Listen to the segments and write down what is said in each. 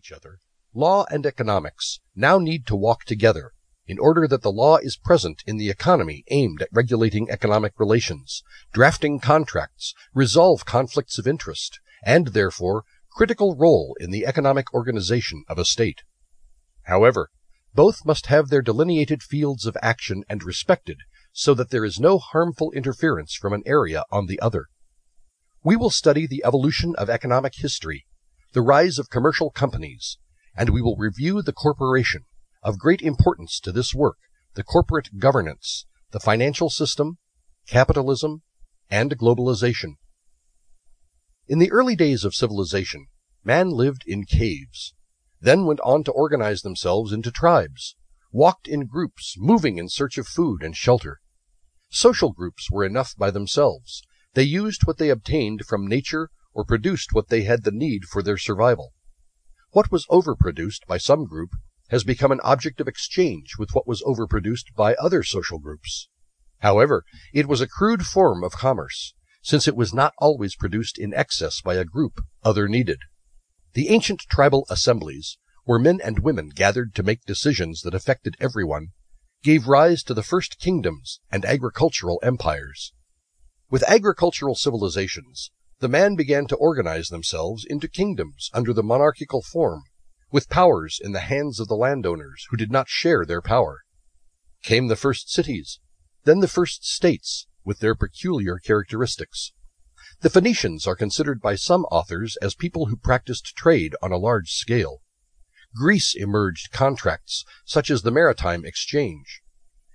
each other, law and economics now need to walk together in order that the law is present in the economy aimed at regulating economic relations, drafting contracts, resolve conflicts of interest, and therefore critical role in the economic organization of a state. However, both must have their delineated fields of action and respected so that there is no harmful interference from an area on the other. We will study the evolution of economic history, the rise of commercial companies, and we will review the corporation, of great importance to this work, the corporate governance, the financial system, capitalism, and globalization. In the early days of civilization, man lived in caves, then went on to organize themselves into tribes, walked in groups, moving in search of food and shelter. Social groups were enough by themselves. They used what they obtained from nature or produced what they had the need for their survival. What was overproduced by some group has become an object of exchange with what was overproduced by other social groups. However, it was a crude form of commerce, since it was not always produced in excess by a group other needed. The ancient tribal assemblies, where men and women gathered to make decisions that affected everyone, gave rise to the first kingdoms and agricultural empires. With agricultural civilizations, the man began to organize themselves into kingdoms under the monarchical form with powers in the hands of the landowners who did not share their power. Came the first cities, then the first states, with their peculiar characteristics. The Phoenicians are considered by some authors as people who practiced trade on a large scale. Greece emerged contracts such as the maritime exchange.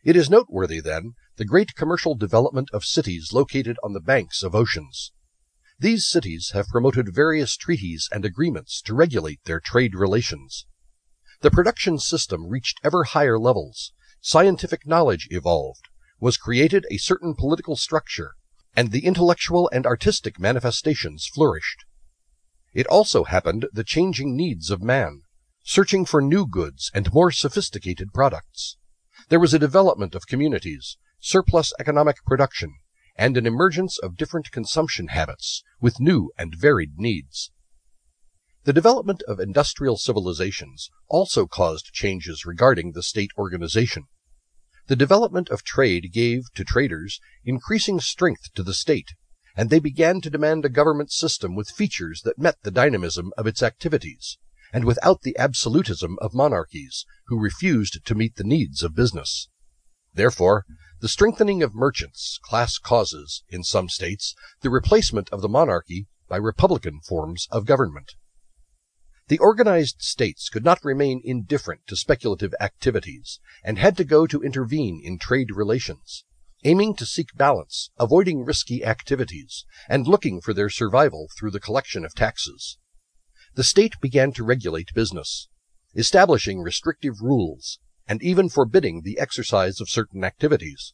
It is noteworthy, then, the great commercial development of cities located on the banks of oceans. These cities have promoted various treaties and agreements to regulate their trade relations. The production system reached ever higher levels, scientific knowledge evolved, was created a certain political structure, and the intellectual and artistic manifestations flourished. It also happened the changing needs of man, searching for new goods and more sophisticated products. There was a development of communities, surplus economic production, and an emergence of different consumption habits with new and varied needs. The development of industrial civilizations also caused changes regarding the state organization. The development of trade gave to traders increasing strength to the state, and they began to demand a government system with features that met the dynamism of its activities, and without the absolutism of monarchies, who refused to meet the needs of business. Therefore, the strengthening of merchants class causes, in some states, the replacement of the monarchy by republican forms of government. The organized states could not remain indifferent to speculative activities, and had to go to intervene in trade relations, aiming to seek balance, avoiding risky activities, and looking for their survival through the collection of taxes. The state began to regulate business, establishing restrictive rules, and even forbidding the exercise of certain activities.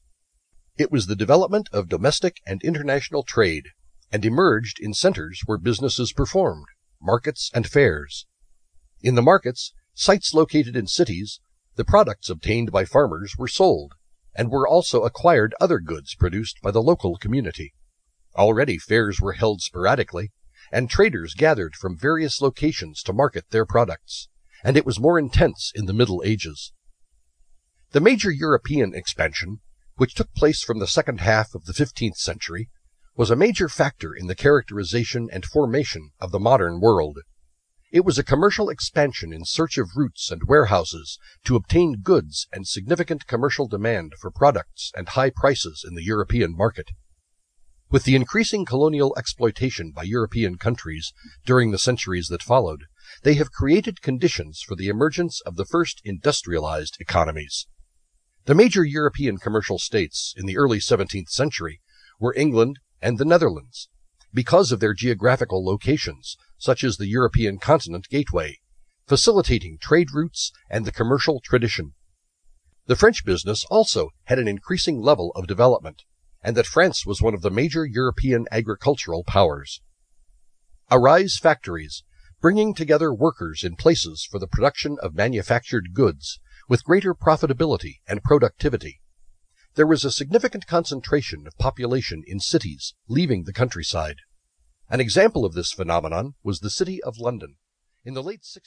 It was the development of domestic and international trade, and emerged in centers where businesses performed, markets and fairs. In the markets, sites located in cities, the products obtained by farmers were sold, and were also acquired other goods produced by the local community. Already fairs were held sporadically, and traders gathered from various locations to market their products, and it was more intense in the Middle Ages. The major European expansion, which took place from the second half of the fifteenth century, was a major factor in the characterization and formation of the modern world. It was a commercial expansion in search of routes and warehouses to obtain goods and significant commercial demand for products and high prices in the European market. With the increasing colonial exploitation by European countries during the centuries that followed, they have created conditions for the emergence of the first industrialized economies. The major European commercial states in the early 17th century were England and the Netherlands, because of their geographical locations, such as the European continent gateway, facilitating trade routes and the commercial tradition. The French business also had an increasing level of development, and that France was one of the major European agricultural powers. Arise factories, bringing together workers in places for the production of manufactured goods with greater profitability and productivity. There was a significant concentration of population in cities, leaving the countryside. An example of this phenomenon was the city of London. In the late 16th